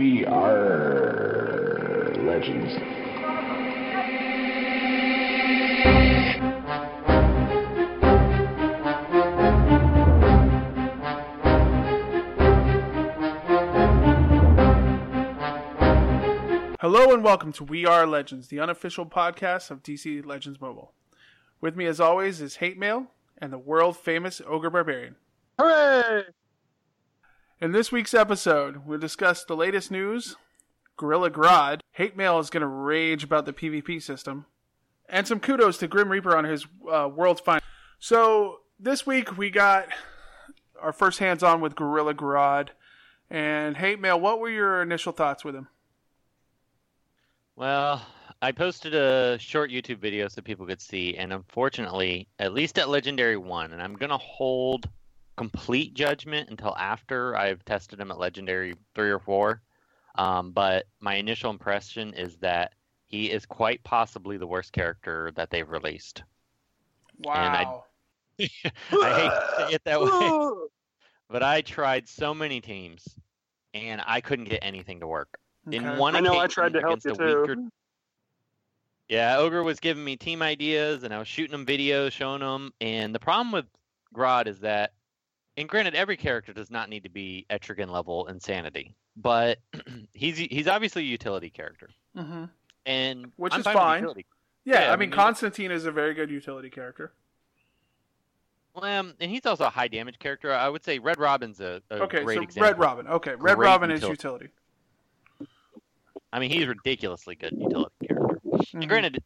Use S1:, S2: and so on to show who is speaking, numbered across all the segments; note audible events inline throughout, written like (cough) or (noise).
S1: We are legends.
S2: Hello and welcome to We Are Legends, the unofficial podcast of DC Legends Mobile. With me, as always, is Hate Mail and the world famous Ogre Barbarian.
S3: Hooray!
S2: In this week's episode, we'll discuss the latest news, Gorilla Grodd, Hate Mail is going to rage about the PvP system, and some kudos to Grim Reaper on his uh, world's finest. So, this week we got our first hands on with Gorilla Grodd. And Hate Mail, what were your initial thoughts with him?
S3: Well, I posted a short YouTube video so people could see, and unfortunately, at least at Legendary 1, and I'm going to hold complete judgment until after I've tested him at Legendary 3 or 4. Um, but my initial impression is that he is quite possibly the worst character that they've released.
S2: Wow. (laughs)
S3: I hate to say it that way, (laughs) but I tried so many teams, and I couldn't get anything to work. In one
S4: I know I tried to help you
S3: a weaker
S4: too.
S3: Yeah, Ogre was giving me team ideas, and I was shooting him videos, showing them. And the problem with Grodd is that, and granted, every character does not need to be Etrigan level insanity, but (clears throat) he's he's obviously a utility character,
S2: hmm
S3: and
S2: Which
S3: I'm
S2: is
S3: fine with
S2: fine.
S3: utility.
S2: Yeah,
S3: Yeah,
S2: I
S3: I
S2: mean,
S3: mean,
S2: Constantine is a very good utility character.
S3: Well, um, and he's also a high damage character. I would say Red Robin's a, a
S2: Okay,
S3: great
S2: so
S3: example.
S2: Red Robin. Okay, Red
S3: Great
S2: Robin is
S3: utility.
S2: utility.
S3: I mean, he's ridiculously good utility character.
S2: Mhm.
S3: And granted,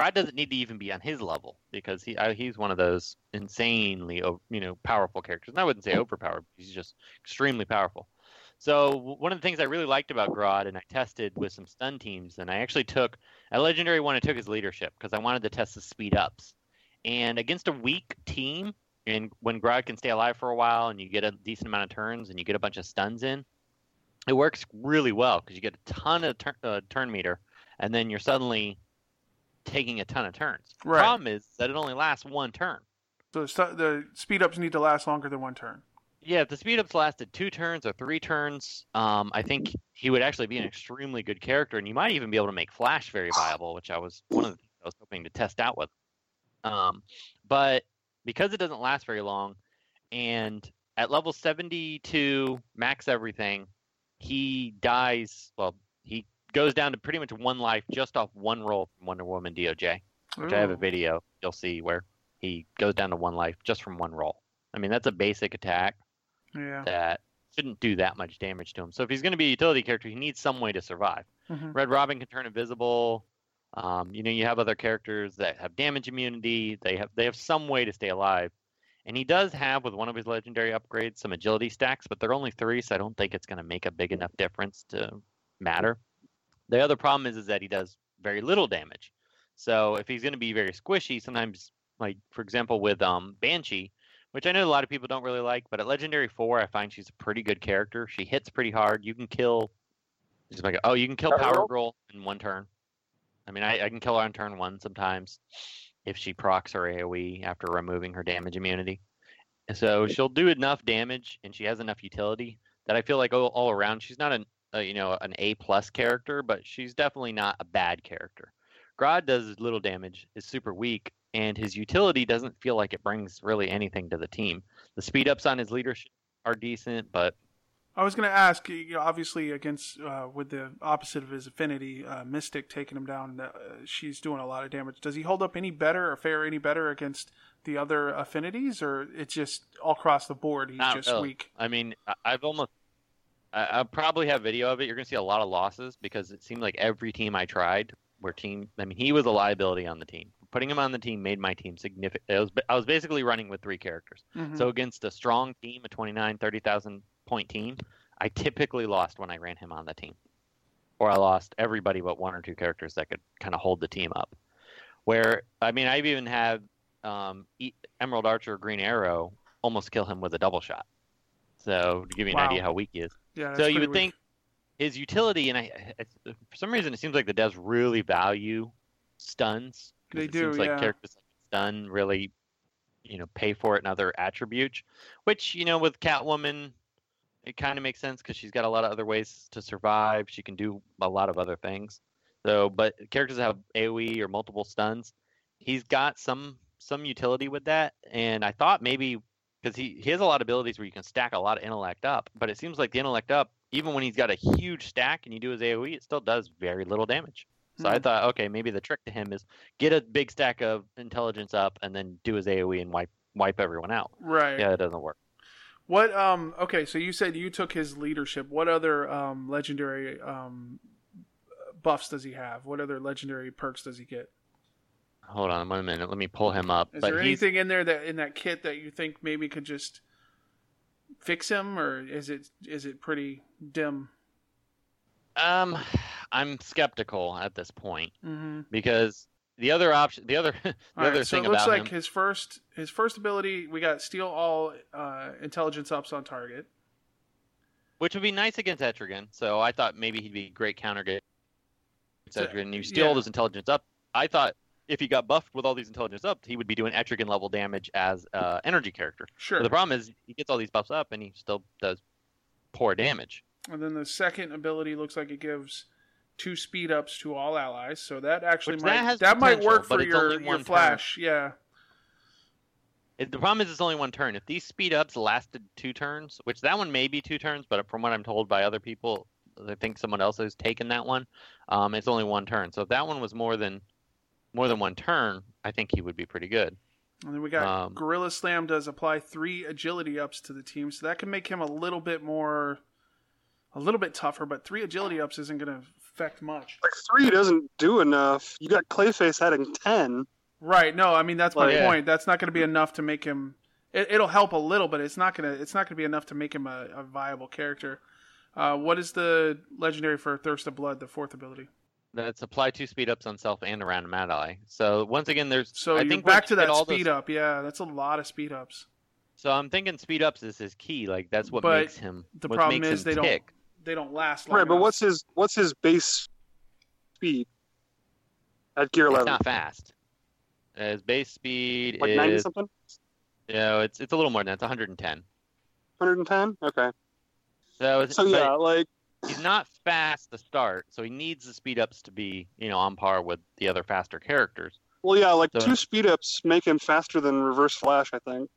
S3: Grodd doesn't need to even be on his level because he uh, he's one of those insanely you know powerful characters. And I wouldn't say overpowered. He's just extremely powerful. So one of the things I really liked about Grodd, and I tested with some stun teams, and I actually took a Legendary One, I took his leadership because I wanted to test the speed ups. And against a weak team, and when Grodd can stay alive for a while, and you get a decent amount of turns, and you get a bunch of stuns in, it works really well because you get a ton of turn, uh, turn meter, and then you're suddenly taking a ton of turns.
S2: Right.
S3: Problem is that it only lasts one turn.
S2: So the speed ups need to last longer than one turn.
S3: Yeah, if the speed ups lasted two turns or three turns, um, I think he would actually be an extremely good character, and you might even be able to make Flash very viable, which I was one of the things I was hoping to test out with. Um, but because it doesn't last very long, and at level 72, max everything, he dies. Well, he goes down to pretty much one life just off one roll from Wonder Woman DOJ which I have a video you'll see where he goes down to one life just from one roll. I mean, that's a basic attack
S2: Yeah.
S3: that shouldn't do that much damage to him. So if he's going to be a utility character, he needs some way to survive.
S2: Mhm.
S3: Red Robin can turn invisible. Um, you know, you have other characters that have damage immunity. They have they have some way to stay alive. And he does have with one of his legendary upgrades some agility stacks, but they're only three, so I don't think it's going to make a big enough difference to matter. The other problem is is that he does very little damage. So if he's going to be very squishy, sometimes like for example with um Banshee, which I know a lot of people don't really like, but at Legendary Four, I find she's a pretty good character. She hits pretty hard. You can kill. Just like oh, you can kill
S4: Power? Girl
S3: in one turn. I mean, I, I can kill her on turn one sometimes if she procs her AOE after removing her damage immunity. So she'll do enough damage, and she has enough utility that I feel like all, all around she's not an uh, you know an A plus character, but she's definitely not a bad character. Grodd does little damage, is super weak, and his utility doesn't feel like it brings really anything to the team. The speed ups on his leadership are decent, but
S2: I was going to ask, you know, obviously against uh, with the opposite of his affinity, uh, Mystic taking him down, uh, she's doing a lot of damage. Does he hold up any better or fare any better against the other affinities, or it's just all across the board? He's
S3: Not
S2: just
S3: really.
S2: weak.
S3: I mean, I've almost. I, I'll probably have video of it. You're gonna see a lot of losses because it seemed like every team I tried, where team. I mean, he was a liability on the team. Putting him on the team made my team significant. It was, I was basically running with three characters.
S2: Mhm.
S3: So against a strong team, a 29, 30,000 point team, I typically lost when I ran him on the team, or I lost everybody but one or two characters that could kind of hold the team up. Where I mean, I've even had um, Emerald Archer, Green Arrow almost kill him with a double shot. So to give you an
S2: Wow.
S3: idea how weak he is.
S2: yeah,
S3: so you would
S2: weak.
S3: think his utility, and I, it's, for some reason, it seems like the devs really value stuns.
S2: They
S3: it
S2: do,
S3: Seems like characters like stun really, you know, pay for it in other attributes. Which you know, with Catwoman, it kind of makes sense because she's got a lot of other ways to survive. She can do a lot of other things. So, but characters that have AOE or multiple stuns, he's got some some utility with that. And I thought maybe because he, he has a lot of abilities where you can stack a lot of intellect up, but it seems like the intellect up, even when he's got a huge stack and you do his AOE, it still does very little damage. So I
S2: Hmm.
S3: thought, okay, maybe the trick to him is get a big stack of intelligence up and then do his AOE and wipe wipe everyone out.
S2: Right.
S3: Yeah, it doesn't work.
S2: What um okay, so you said you took his leadership. What other um legendary um buffs does he have? What other legendary perks does he get?
S3: Hold on one minute. Let me pull him up.
S2: Is
S3: but
S2: there anything in there that in that kit that you think maybe could just fix him or is it is it pretty dim?
S3: um, I'm skeptical at this point
S2: Mhm.
S3: because the other option, the other, (laughs) the
S2: All
S3: other
S2: right, so
S3: thing
S2: it looks like
S3: him,
S2: his first his first ability we got steal all uh, intelligence ups on target.
S3: which would be nice against Etrigan. So I thought maybe he'd be great counter against
S2: So,
S3: Etrigan. You steal all those intelligence up. I thought if he got buffed with all these intelligence up, he would be doing Etrigan level damage as uh, energy character.
S2: Sure.
S3: But the problem is he gets all these buffs up and he still does poor damage.
S2: And then the second ability looks like it gives two speed ups to all allies. So that actually
S3: Which
S2: might
S3: that
S2: that might work for your, your
S3: one turn.
S2: flash. Yeah.
S3: It, the problem is it's only one turn. If these speed ups lasted two turns, which that one may be two turns, but from what I'm told by other people, I think someone else has taken that one. Um, it's only one turn. So if that one was more than more than one turn, I think he would be pretty good.
S2: And then we got
S3: Um,
S2: Gorilla Slam does apply three agility ups to the team, so that can make him a little bit more, a little bit tougher. But three agility ups isn't going to affect much.
S4: Like three doesn't do enough. You got Clayface adding ten.
S2: Right? No, I mean that's my
S4: Like-
S3: Yeah.
S2: point. That's not going to be enough to make him. It, it'll help a little, but it's not gonna. It's not gonna be enough to make him a, a viable character. Uh, what is the legendary for Thirst of Blood? The fourth ability.
S3: That's apply two speed ups on self and a random ally. So once again, there's
S2: So
S3: I
S2: you're
S3: think
S2: back to that
S3: all
S2: speed
S3: those-
S2: up. Yeah, that's a lot of speed ups.
S3: So I'm thinking speed ups is his key. Like that's what
S2: But
S3: makes him.
S2: the
S3: what
S2: problem
S3: makes
S2: is
S3: him
S2: they don't- They don't last long.
S4: Right, but
S2: enough.
S4: what's his what's his base speed at gear
S3: It's
S4: eleven?
S3: not fast. Uh, His base speed
S4: Like ninety
S3: is
S4: something?
S3: you know, it's it's a little more than that. It's 110.
S4: Hundred and ten? Okay.
S3: So, it's-
S4: So
S3: but
S4: yeah, like
S3: he's not fast to start, so he needs the speed ups to be you know on par with the other faster characters.
S4: well yeah, like
S3: So-
S4: two speed ups make him faster than reverse flash, I think.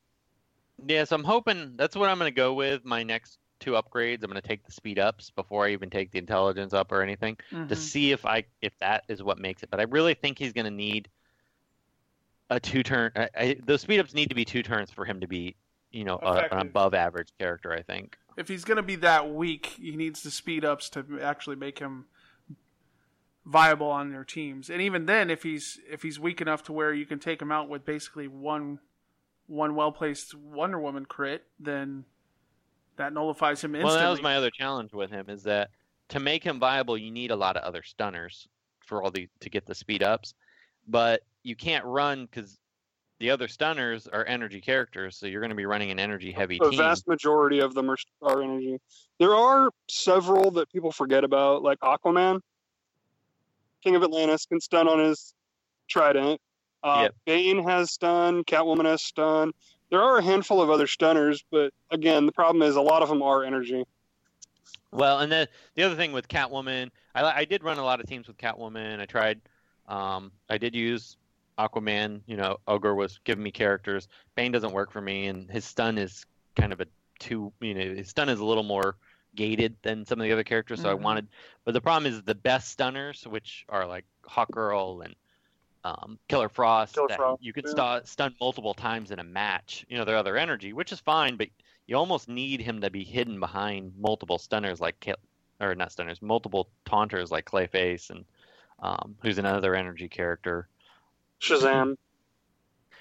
S3: Yeah, so I'm hoping that's what I'm going to go with. My next two upgrades, I'm going to take the speed ups before I even take the intelligence up or anything to
S2: Mhm.
S3: see if I if that is what makes it. But I really think he's going to need a two turn. I, I, those speed ups need to be two turns for him to be you know a, an above average character. I think.
S2: if he's going to be that weak, he needs the speed ups to actually make him viable on their teams. And even then, if he's if he's weak enough to where you can take him out with basically one one well placed Wonder Woman crit, then that nullifies him instantly.
S3: Well, that was my other challenge with him is that to make him viable, you need a lot of other stunners for all the to get the speed ups, but you can't run because the other stunners are energy characters, so you're going to be running an energy heavy
S4: The
S3: team.
S4: vast majority of them are, are energy. There are several that people forget about, like Aquaman. King of Atlantis can stun on his trident. Uh,
S3: Yep.
S4: Bane has stun. Catwoman has stun. There are a handful of other stunners, but again, the problem is a lot of them are energy.
S3: Well, and then the other thing with Catwoman, I, I did run a lot of teams with Catwoman. I tried, um, I did use Aquaman. You know, Ogre was giving me characters. Bane doesn't work for me, and his stun is kind of a too. You know, his stun is a little more gated than some of the other characters. So
S2: Mhm.
S3: I wanted, but the problem is the best stunners, which are like Hawkgirl and um, Killer Frost,
S4: Killer
S3: that
S4: Frost,
S3: you could
S4: yeah.
S3: stu- stun multiple times in a match. You know, their other energy, which is fine, but you almost need him to be hidden behind multiple stunners like or not stunners, multiple taunters like Clayface and um, who's another energy character.
S4: Shazam.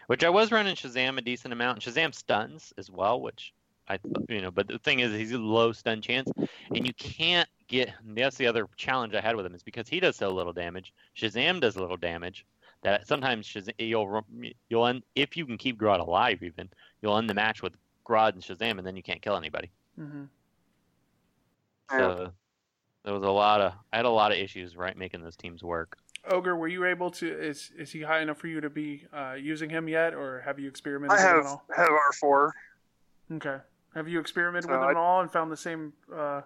S3: Which I was running Shazam a decent amount. And Shazam stuns as well, which I you know, but the thing is he's a low stun chance, and you can't get. That's the other challenge I had with him is because he does so little damage. Shazam does little damage. That sometimes Shazam, you'll you'll end if you can keep Grodd alive even you'll end the match with Grodd and Shazam, and then you can't kill anybody.
S2: hmm
S3: So there was a lot of I had a lot of issues right making those teams work.
S2: Ogre, were you able to? Is is he high enough for you to be uh, using him yet, or have you experimented
S4: I
S2: with him
S4: have
S2: at all?
S4: have R four.
S2: Okay. Have you experimented
S4: So
S2: with it
S4: I-
S2: at all and found the same uh,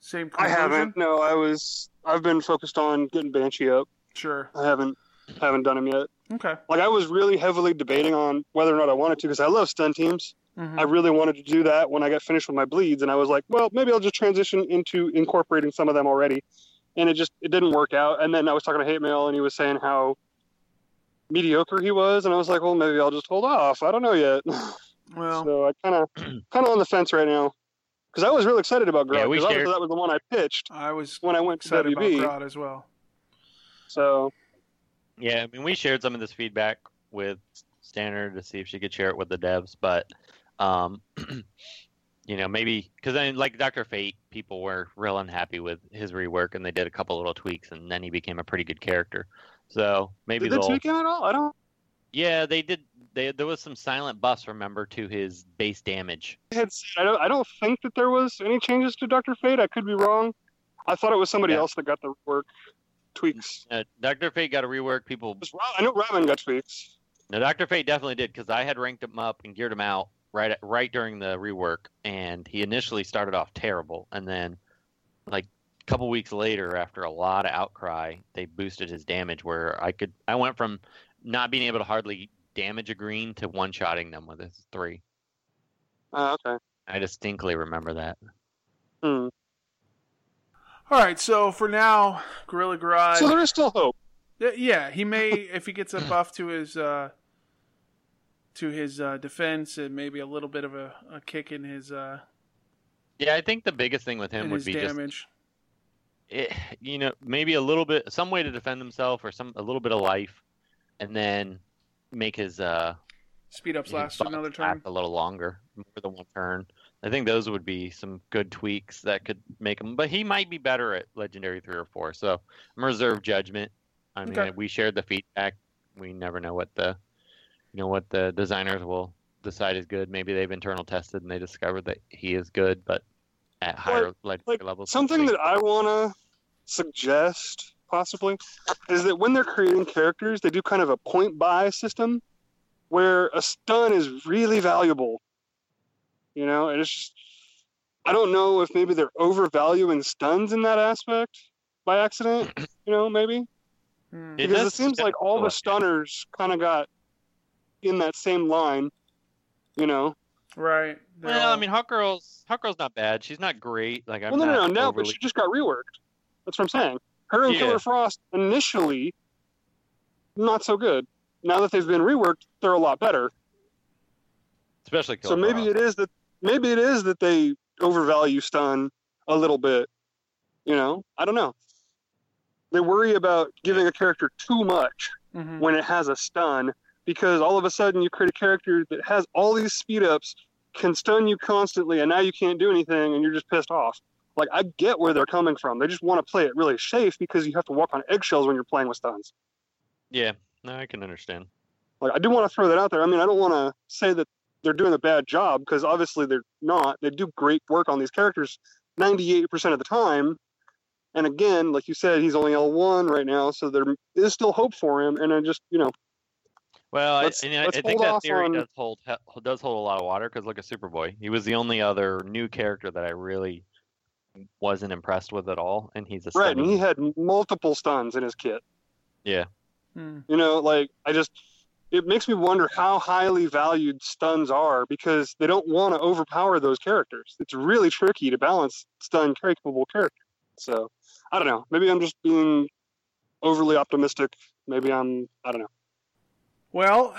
S2: same
S4: I haven't. No, I was. I've been focused on getting Banshee up.
S2: Sure.
S4: I haven't haven't done him yet.
S2: Okay.
S4: Like I was really heavily debating on whether or not I wanted to because I love stun teams.
S2: Mhm.
S4: I really wanted to do that when I got finished with my bleeds, and I was like, well, maybe I'll just transition into incorporating some of them already. And it just it didn't work out. And then I was talking to Hate Mail, and he was saying how mediocre he was, and I was like, well, maybe I'll just hold off. I don't know yet. (laughs)
S2: well,
S4: so I kind of kind of on the fence right now because I was really excited about Grodd
S3: Yeah, we
S4: because
S3: shared-
S4: that was the one I pitched
S2: I was
S4: when I went to
S2: excited about
S4: WB.
S2: Grodd as well.
S4: So
S3: Yeah, I mean, we shared some of this feedback with Standard to see if she could share it with the devs, but, um, (clears throat) you know, maybe because then like Doctor Fate, people were real unhappy with his rework, and they did a couple little tweaks, and then he became a pretty good character. So maybe
S4: did they tweak him at all? I don't.
S3: Yeah, they did. They, there was some silent buffs, remember, to his base damage.
S4: I had I don't. I don't think that there was any changes to Doctor Fate. I could be wrong. I thought it was somebody
S3: Yeah.
S4: else that got the work tweaks.
S3: Uh, Doctor Fate got a rework. People
S4: was I know Robin got tweaks.
S3: No, Doctor Fate definitely did because I had ranked him up and geared him out right at, right during the rework, and he initially started off terrible, and then like a couple weeks later, after a lot of outcry, they boosted his damage where I could I went from not being able to hardly damage a green to one shotting them with his three.
S4: Uh, okay.
S3: I distinctly remember that.
S4: Hmm.
S2: All right. So for now, Gorilla Grodd.
S4: So there is still hope.
S2: Yeah, yeah, he may if he gets a buff to his uh, to his uh, defense and maybe a little bit of a, a kick in his uh,
S3: Yeah, I think the biggest thing with him would be just
S2: damage.
S3: it, you know maybe a little bit some way to defend himself or some a little bit of life, and then make his uh
S2: Speed ups last another turn.
S3: a little longer, more than one turn. I think those would be some good tweaks that could make him. But he might be better at legendary three or four. So I'm reserve judgment. I mean,
S2: Okay.
S3: we shared the feedback. We never know what the, you know, what the designers will decide is good. Maybe they've internal tested and they discovered that he is good, but at higher legendary
S4: like,
S3: levels.
S4: Something that I want to suggest, possibly, is that when they're creating characters, they do kind of a point buy system where a stun is really valuable. You know, and it's just, I don't know if maybe they're overvaluing stuns in that aspect by accident, (clears throat) you know, maybe.
S2: Hmm.
S3: It
S4: Because it seems like all the
S3: feel
S4: stunners kind of got in that same line, you know.
S2: Right. They're
S3: Well, I mean, Hawkgirl's Hot Girl's not bad. She's not great. Like I'm
S4: well, no, no,
S3: not
S4: no, no, but
S3: overly-
S4: she just got reworked. That's what I'm saying. Her and
S3: Yeah.
S4: Killer Frost initially not so good. Now that they've been reworked, they're a lot better.
S3: especially
S4: so maybe
S3: Killer
S4: it is that maybe it is that they overvalue stun a little bit. You know, I don't know. They worry about giving a character too much
S2: Mhm.
S4: when it has a stun because all of a sudden you create a character that has all these speed ups, can stun you constantly, and now you can't do anything and you're just pissed off. Like I get where they're coming from. They just want to play it really safe because you have to walk on eggshells when you're playing with stuns.
S3: Yeah, no, I can understand.
S4: Like I do want to throw that out there. I mean, I don't want to say that they're doing a bad job because obviously they're not. They do great work on these characters 98% of the time. And again, like you said, he's only L1 right now, so there is still hope for him. And I just, you know,
S3: Well, I,
S4: Let's-
S3: I,
S4: let's
S3: I think that theory
S4: on-
S3: does hold does hold a lot of water because look at Superboy. He was the only other new character that I really wasn't impressed with at all, and he's a
S4: right. And he had multiple stuns in his kit.
S3: yeah.
S2: Hmm.
S4: You know, like I just, it makes me wonder how highly valued stuns are because they don't want to overpower those characters. It's really tricky to balance stun capable characters. So I don't know. Maybe I'm just being overly optimistic. Maybe I'm, I don't know.
S2: Well,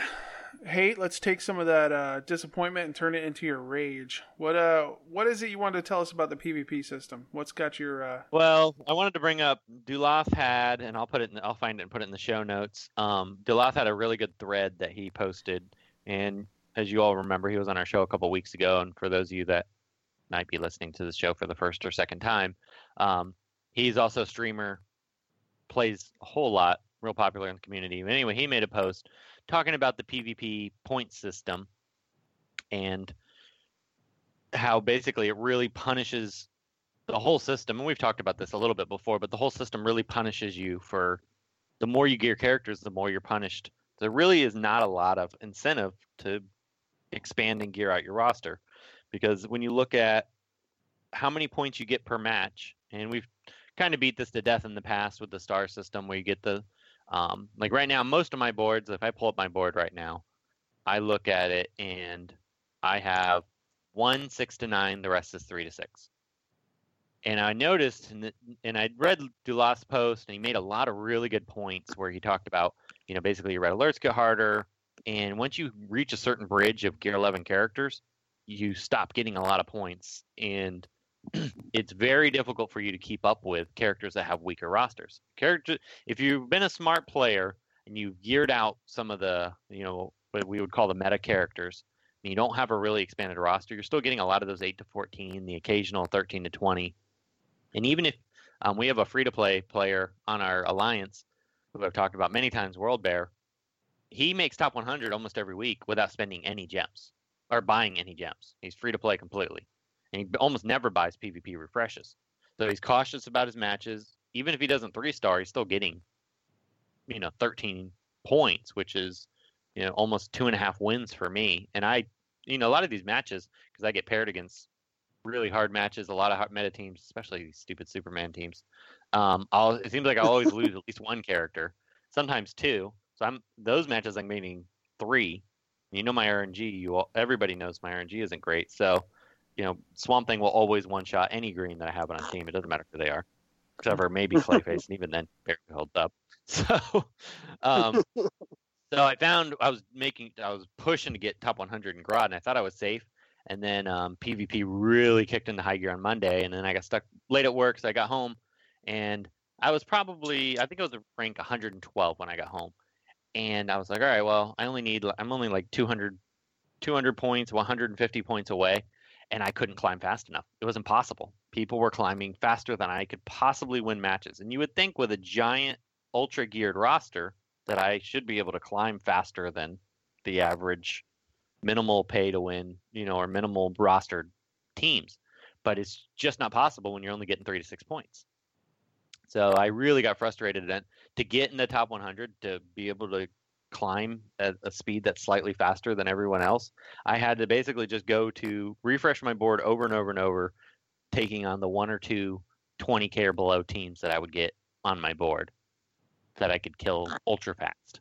S2: hate. Let's take some of that uh, disappointment and turn it into your rage. What uh, what is it you wanted to tell us about the PvP system? What's got your uh,
S3: Well, I wanted to bring up Dulath had, and I'll put it. In, I'll find it and put it in the show notes. Um, Dulath had a really good thread that he posted, and as you all remember, he was on our show a couple weeks ago. And for those of you that might be listening to the show for the first or second time, um, he's also a streamer, plays a whole lot, real popular in the community. Anyway, he made a post talking about the PvP point system and how basically it really punishes the whole system. And we've talked about this a little bit before, but the whole system really punishes you for the more you gear characters, the more you're punished. There really is not a lot of incentive to expand and gear out your roster because when you look at how many points you get per match, and we've kind of beat this to death in the past with the star system where you get the um, like right now most of my boards if i pull up my board right now i look at it and i have one six to nine the rest is three to six. And i noticed and, i read dulas post and he made a lot of really good points where he talked about you know basically your red alerts get harder and once you reach a certain bridge of gear 11 characters you stop getting a lot of points. And it's very difficult for you to keep up with characters that have weaker rosters. Character, if you've been a smart player and you've geared out some of the, you know, what we would call the meta characters, and you don't have a really expanded roster, you're still getting a lot of those eight to fourteen, the occasional thirteen to twenty, and even if um, we have a free to play player on our alliance who I've talked about many times, World Bear, he makes top 100 almost every week without spending any gems or buying any gems. He's free to play completely and he almost never buys PvP refreshes. So he's cautious about his matches. Even if he doesn't three star, he's still getting, you know, 13 points, which is, you know, almost two and a half wins for me. And I, you know, a lot of these matches because I get paired against really hard matches, a lot of hard meta teams, especially these stupid Superman teams. Um, I'll, it seems like I always lose at least one character, sometimes two. So I'm those matches I'm meaning three. You know my RNG. You all, everybody knows my RNG isn't great. So you know, Swamp Thing will always one shot any green that I have on a team. It doesn't matter who they are, except for maybe Clayface, and even then, barely holds up. (laughs) So, um, (laughs) so I found I was making, I was pushing to get top 100 in Grodd, and I thought I was safe. And then um, PvP really kicked into high gear on Monday, and then I got stuck late at work, so I got home, and I was probably, I think I was rank 112 when I got home, and I was like, all right, well, I only need, I'm only like 200, 200 points, 150 points away and I couldn't climb fast enough. It was impossible. People were climbing faster than I could possibly win matches. And you would think with a giant ultra geared roster that I should be able to climb faster than the average minimal pay to win, you know, or minimal rostered teams. But it's just not possible when you're only getting three to six points. So I really got frustrated then to get in the top 100 to be able to climb at a speed that's slightly faster than everyone else, I had to basically just go to refresh my board over and over and over, taking on the one or two 20k or below teams that I would get on my board that I could kill ah. ultra fast.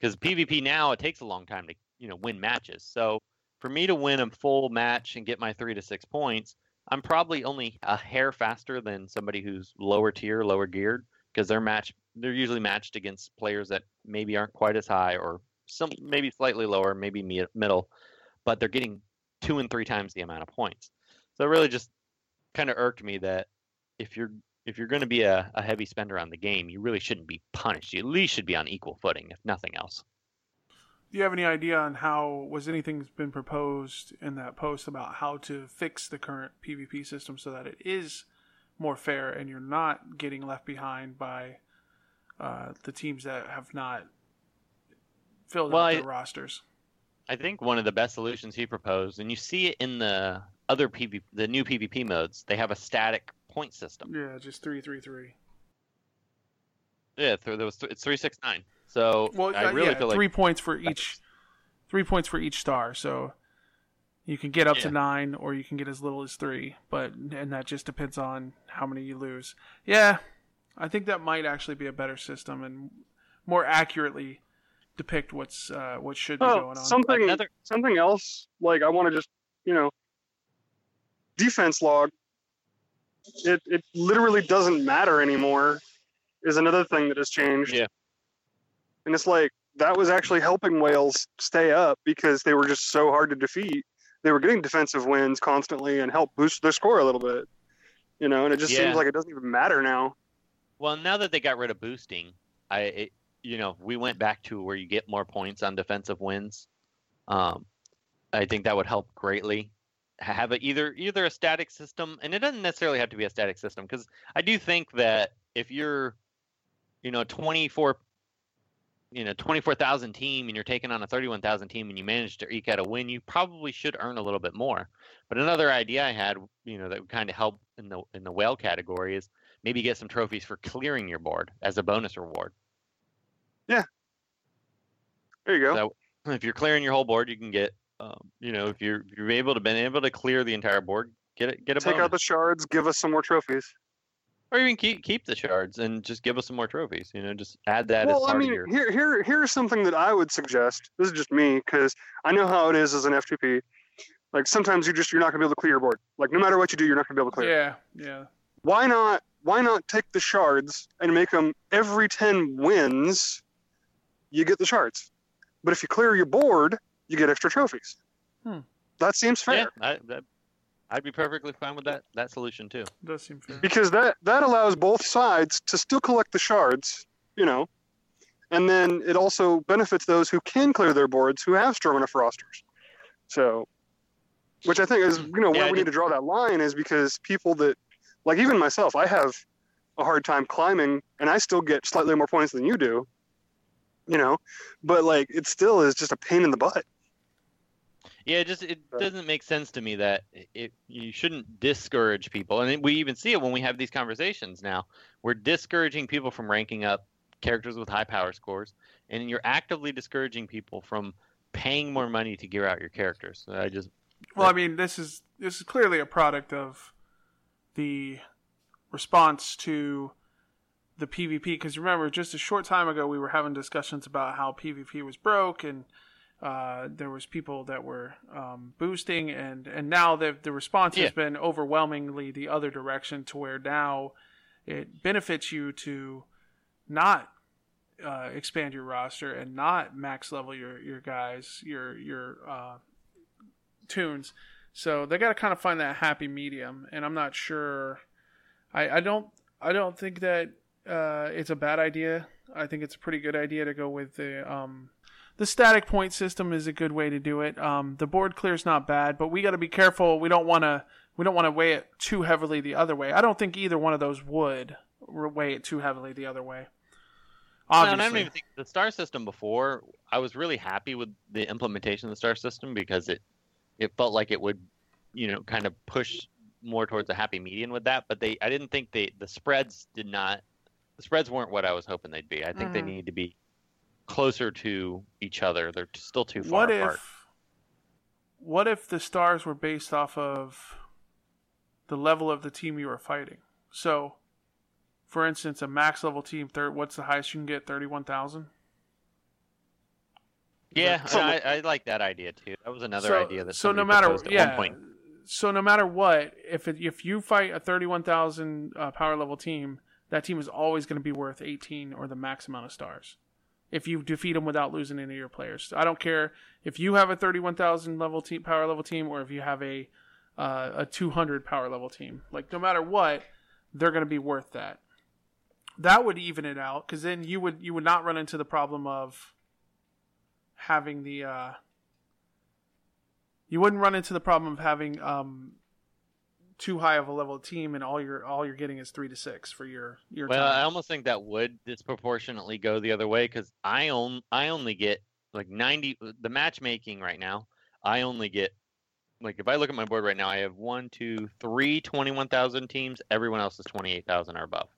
S3: Because PvP now it takes a long time to you know win matches. So for me to win a full match and get my three to six points, I'm probably only a hair faster than somebody who's lower tier, lower geared, because they're match they're usually matched against players that maybe aren't quite as high or some maybe slightly lower, maybe middle, but they're getting two and three times the amount of points. So it really just kind of irked me that if you're if you're going to be a, a heavy spender on the game, you really shouldn't be punished. You at least should be on equal footing, if nothing else.
S2: Do you have any idea on how was anything's been proposed in that post about how to fix the current PvP system so that it is more fair and you're not getting left behind by uh, the teams that have not filled well, out their I, rosters.
S3: I think one of the best solutions he proposed, and you see it in the other PvP, the new PvP modes, they have a static point system.
S2: Yeah, just three three three.
S3: Yeah, there was th- it's three six nine. So well, I really
S2: yeah,
S3: feel
S2: three points for each, three points for each star. So you can get up yeah. to nine, or you can get as little as three. But and that just depends on how many you lose. Yeah, I think that might actually be a better system and more accurately depict what's uh, what should be oh, going on.
S4: Something Another... something else. Like I want to just you know defense log. It it literally doesn't matter anymore. Is another thing that has changed.
S3: Yeah.
S4: And it's like that was actually helping whales stay up because they were just so hard to defeat. They were getting defensive wins constantly and help boost their score a little bit. You know, and it just yeah. seems like it doesn't even matter now.
S3: Well, now that they got rid of boosting, I it, you know we went back to where you get more points on defensive wins. Um, I think that would help greatly. Have a, either either a static system, and it doesn't necessarily have to be a static system because I do think that if you're, you know, 24 you know 24,000 team and you're taking on a 31,000 team and you manage to eke out a win, you probably should earn a little bit more. But another idea I had, you know, that would kind of help in the in the whale category is maybe get some trophies for clearing your board as a bonus reward.
S4: Yeah. There you go.
S3: So if you're clearing your whole board, you can get Um, you know, if you're if you're able to been able to clear the entire board, get it get a
S4: Take
S3: bonus.
S4: out the shards, give us some more trophies.
S3: Or even keep keep the shards and just give us some more trophies. You know, just add that as
S4: well, I mean,
S3: of your.
S4: here, here, here's something that I would suggest. This is just me because I know how it is as an FTP. Like sometimes you just you're not gonna be able to clear your board. Like no matter what you do, you're not gonna be able to clear.
S2: Yeah, yeah.
S4: Why not? Why not take the shards and make them every ten wins, you get the shards. But if you clear your board, you get extra trophies.
S2: Hmm.
S4: That seems fair.
S3: Yeah, I, that, I'd be perfectly fine with that that solution too.
S2: Does seem fair.
S4: because that that allows both sides to still collect the shards, you know, and then it also benefits those who can clear their boards who have strong enough rosters. So, which I think is you know
S3: Yeah,
S4: where
S3: I
S4: we need to draw that line is because people that like even myself, I have a hard time climbing, and I still get slightly more points than you do, you know, but like it still is just a pain in the butt.
S3: Yeah, it just it
S4: Right.
S3: doesn't make sense to me that it you shouldn't discourage people, and we even see it when we have these conversations now. We're discouraging people from ranking up characters with high power scores, and you're actively discouraging people from paying more money to gear out your characters. So I just
S2: Well, I mean, this is this is clearly a product of the response to the PvP. Because remember, just a short time ago, we were having discussions about how PvP was broke, and uh, there was people that were um, boosting, and and now the the response
S3: Yeah.
S2: has been overwhelmingly the other direction, to where now it benefits you to not uh, expand your roster and not max level your your guys, your your uh, tunes. So they got to kind of find that happy medium, and I'm not sure. I, I don't I don't think that uh, it's a bad idea. I think it's a pretty good idea to go with the um, the static point system is a good way to do it. Um, the board clear's not bad, but we got to be careful. We don't want to we don't want to weigh it too heavily the other way. I don't think either one of those would weigh it too heavily the other way. Obviously,
S3: and I don't even think the star system before. I was really happy with the implementation of the star system because it it felt like it would, you know, kind of push more towards a happy median with that. But they, I didn't think they the spreads did not. The spreads weren't what I was hoping they'd be. I think they
S2: Mhm.
S3: need to be closer to each other. They're still too far
S2: what
S3: apart.
S2: if what if the stars were based off of the level of the team you were fighting so for instance a max level team third what's the highest you can get 31000
S3: yeah,
S4: So-
S3: I, I like that idea too. That was another
S2: so,
S3: idea that
S2: so no matter
S3: at
S2: yeah
S3: one point.
S2: so no matter what if it, if you fight a 31000 uh, power level team that team is always going to be worth 18 or the max amount of stars if you defeat them without losing any of your players. I don't care if you have a 31,000 level team, power level team, or if you have a uh, a 200 power level team. Like no matter what, they're going to be worth that. That would even it out because then you would you would not run into the problem of having the uh, you wouldn't run into the problem of having um, too high of a level team and all you're all you're getting is three to six for your your
S3: Well, I almost think that would disproportionately go the other way because I own I only get like ninety the matchmaking right now. I only get like if I look at my board right now, I have one, two, three 21,000 teams. Everyone else is 28,000 or above.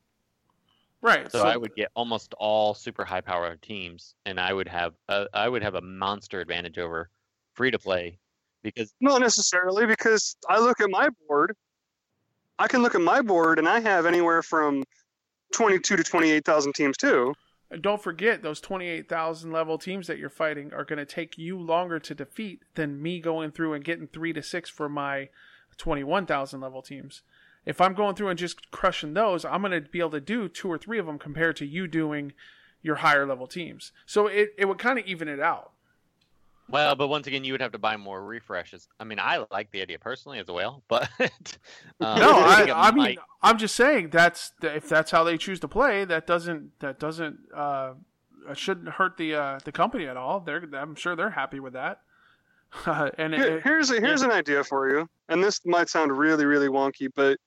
S2: right.
S3: So, I would get almost all super high power teams, and I would have a, I would have a monster advantage over free to play because
S4: Not necessarily, because I look at my board. I can look at my board, and I have anywhere from twenty-two to twenty-eight thousand teams too.
S2: And don't forget, those 28,000 level teams that you're fighting are going to take you longer to defeat than me going through and getting 3 to 6 for my 21,000 level teams. If I'm going through and just crushing those, I'm going to be able to do two or three of them compared to you doing your higher level teams. So it, it would kind of even it out.
S3: Well, but once again, you would have to buy more refreshes. I mean, I like the idea personally as well, (laughs) but um,
S2: no, I,
S3: think it
S2: I mean,
S3: might-
S2: I'm just saying that's if that's how they choose to play, that doesn't that doesn't uh, shouldn't hurt the uh, the company at all. They're I'm sure they're happy with that. (laughs) and it,
S4: Here-
S2: it-
S4: here's a, here's an idea for you, and this might sound really really wonky, but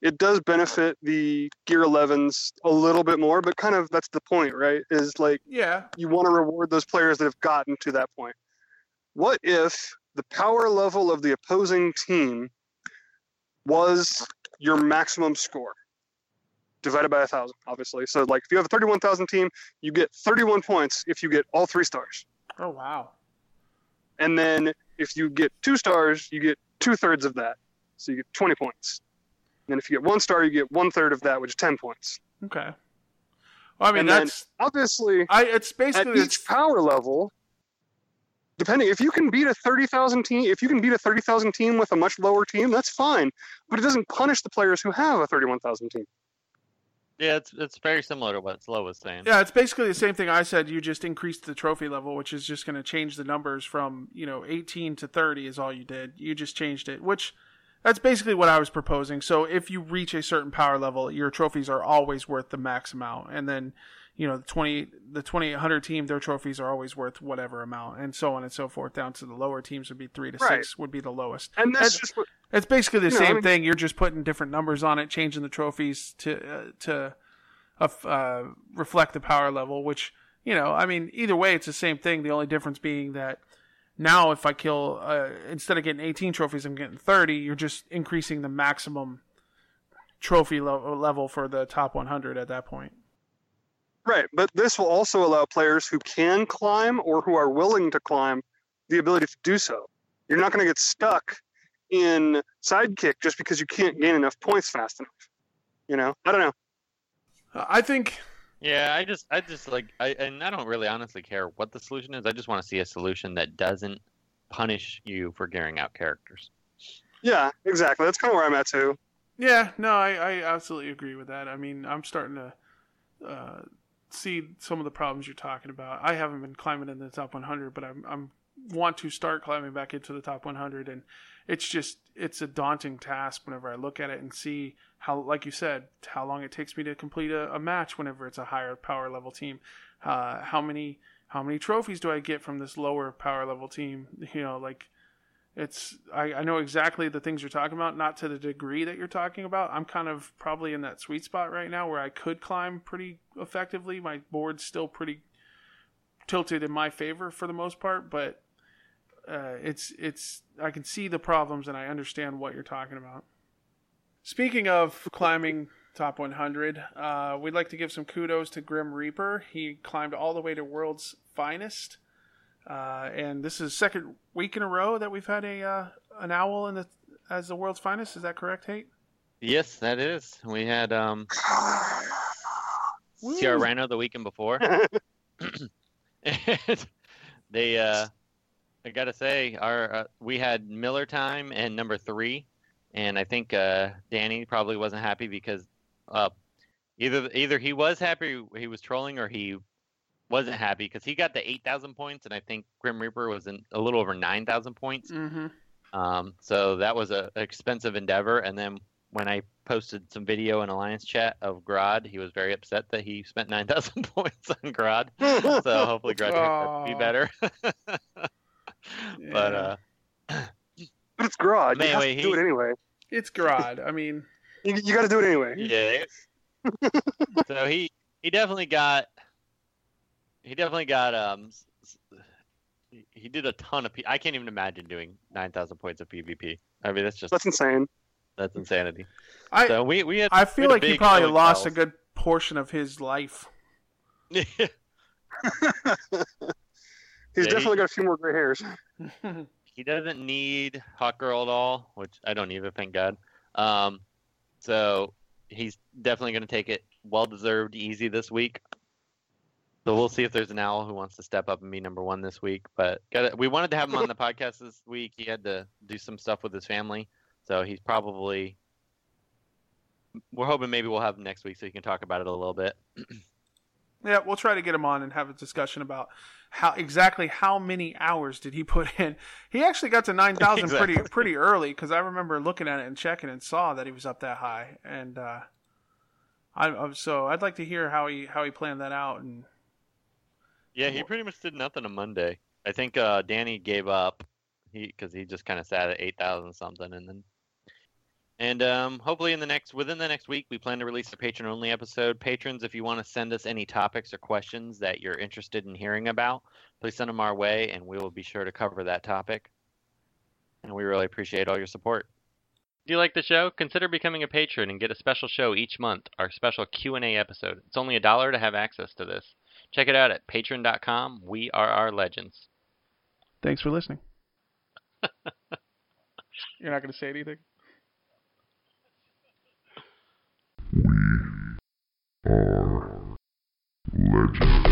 S4: it does benefit the Gear 11s a little bit more. But kind of that's the point, right? Is like
S2: yeah,
S4: you want to reward those players that have gotten to that point. What if the power level of the opposing team was your maximum score divided by a thousand, obviously? So, like, if you have a 31,000 team, you get 31 points if you get all three stars.
S2: Oh wow.
S4: And then If you get two stars, you get two thirds of that, so you get 20 points. And if you get one star, you get one third of that, which is 10 points.
S2: Okay. Well, I mean
S4: And then-
S2: that's
S4: Obviously,
S2: I. It's basically at
S4: each
S2: it's,
S4: power level, depending if you can beat a 30,000 team, if you can beat a 30,000 team with a much lower team, that's fine. But it doesn't punish the players who have a 31,000 team.
S3: Yeah, it's it's very similar to what Slow was saying.
S2: yeah, it's basically the same thing I said. You just increased the trophy level, which is just going to change the numbers from you know 18 to 30 is all you did. You just changed it, which that's basically what I was proposing. So if you reach a certain power level, your trophies are always worth the max amount, and then you know the 20 the 2800 team their trophies are always worth whatever amount and so on and so forth down to the lower teams would be 3 to
S4: Right.
S2: 6 would be the lowest
S4: And that's
S2: And-
S4: just what
S2: It's basically the
S4: You know,
S2: same
S4: I mean-
S2: thing. You're just putting different numbers on it, changing the trophies to uh, to uh, uh, reflect the power level. Which you know, I mean, either way, it's the same thing. The only difference being that now, if I kill uh, instead of getting 18 trophies, I'm getting 30. You're just increasing the maximum trophy level level for the top 100 at that point.
S4: Right, but this will also allow players who can climb or who are willing to climb the ability to do so. You're not going to get stuck in sidekick just because you can't gain enough points fast enough. You know, I don't know.
S2: Uh, I think
S3: Yeah, I just, I just like, I and I don't really honestly care what the solution is. I just want to see a solution that doesn't punish you for gearing out characters.
S4: Yeah, exactly. That's kind of where I'm at too.
S2: Yeah, no, I, I absolutely agree with that. I mean, I'm starting to uh, see some of the problems you're talking about. I haven't been climbing in the top 100, but I'm I'm want to start climbing back into the top 100, and it's just it's a daunting task whenever I look at it and see how, like you said, how long it takes me to complete a, a match whenever it's a higher power level team. Uh, how many how many trophies do I get from this lower power level team? You know, like it's I, I know exactly the things you're talking about, not to the degree that you're talking about. I'm kind of probably in that sweet spot right now where I could climb pretty effectively. My board's still pretty tilted in my favor for the most part, but uh, it's it's I can see the problems and I understand what you're talking about. Speaking of climbing top 100, uh, we'd like to give some kudos to Grim Reaper. He climbed all the way to World's Finest. Uh, and this is second week in a row that we've had a uh, an owl in the as the world's finest. Is that correct, Hate?
S3: Yes, that is. We had um,
S2: Woo.
S3: CR Rhino the weekend before. and (laughs) (laughs) they, uh, I gotta say, our uh, we had Miller time and number three, and I think uh, Danny probably wasn't happy because uh, either either he was happy he was trolling or he wasn't happy because he got the eight thousand points, and I think Grim Reaper was in a little over nine thousand points.
S2: Mm-hmm.
S3: Um, so that was a expensive endeavor. And then when I posted some video in Alliance chat of Grodd, he was very upset that he spent 9,000 (laughs) points on Grodd. So hopefully Grodd
S2: Aw.
S3: can be better. (laughs) But uh,
S4: But it's Grodd. You have
S3: Anyway,
S4: to do it anyway.
S2: it's Grodd. I mean, (laughs)
S4: You, you got to do it anyway.
S3: yeah. so he he definitely got he definitely got um s- s- he- he did a ton of P- I can't even imagine doing 9,000 points of PvP. I mean that's just
S4: That's insane.
S3: that's insanity.
S2: I
S3: So we we had
S2: I
S3: we
S2: feel
S3: had
S2: like he probably
S3: showing
S2: lost a good portion of his life. (laughs)
S4: He's
S3: Yeah, he-
S4: definitely got a few more gray hairs. (laughs)
S3: he doesn't need Hawkgirl at all, which I don't either, thank God. Um, so he's definitely going to take it well deserved easy this week. So we'll see if there's an owl who wants to step up and be number one this week. But got we wanted to have him on the (laughs) podcast this week. He had to do some stuff with his family, so he's probably. We're hoping maybe we'll have him next week so he can talk about it a little bit. (clears throat)
S2: yeah, we'll try to get him on and have a discussion about how exactly how many hours did he put in. He actually got to nine thousand pretty (laughs)
S3: Exactly.
S2: pretty early because I remember looking at it and checking and saw that he was up that high. And uh, I I'm- so I'd like to hear how he how he planned that out and
S3: Yeah, he pretty much did nothing on Monday. I think uh, Danny gave up he because he just kind of sat at eight thousand something, and then and um, hopefully in the next within the next week we plan to release a patron only episode. Patrons, if you want to send us any topics or questions that you're interested in hearing about, please send them our way, and we will be sure to cover that topic. And we really appreciate all your support. Do you like the show? Consider becoming a patron and get a special show each month, our special Q&A episode. It's only a dollar to have access to this. Check it out at patreon.com. We are our legends.
S2: Thanks for listening. (laughs) You're not going to say anything?
S5: We are legends.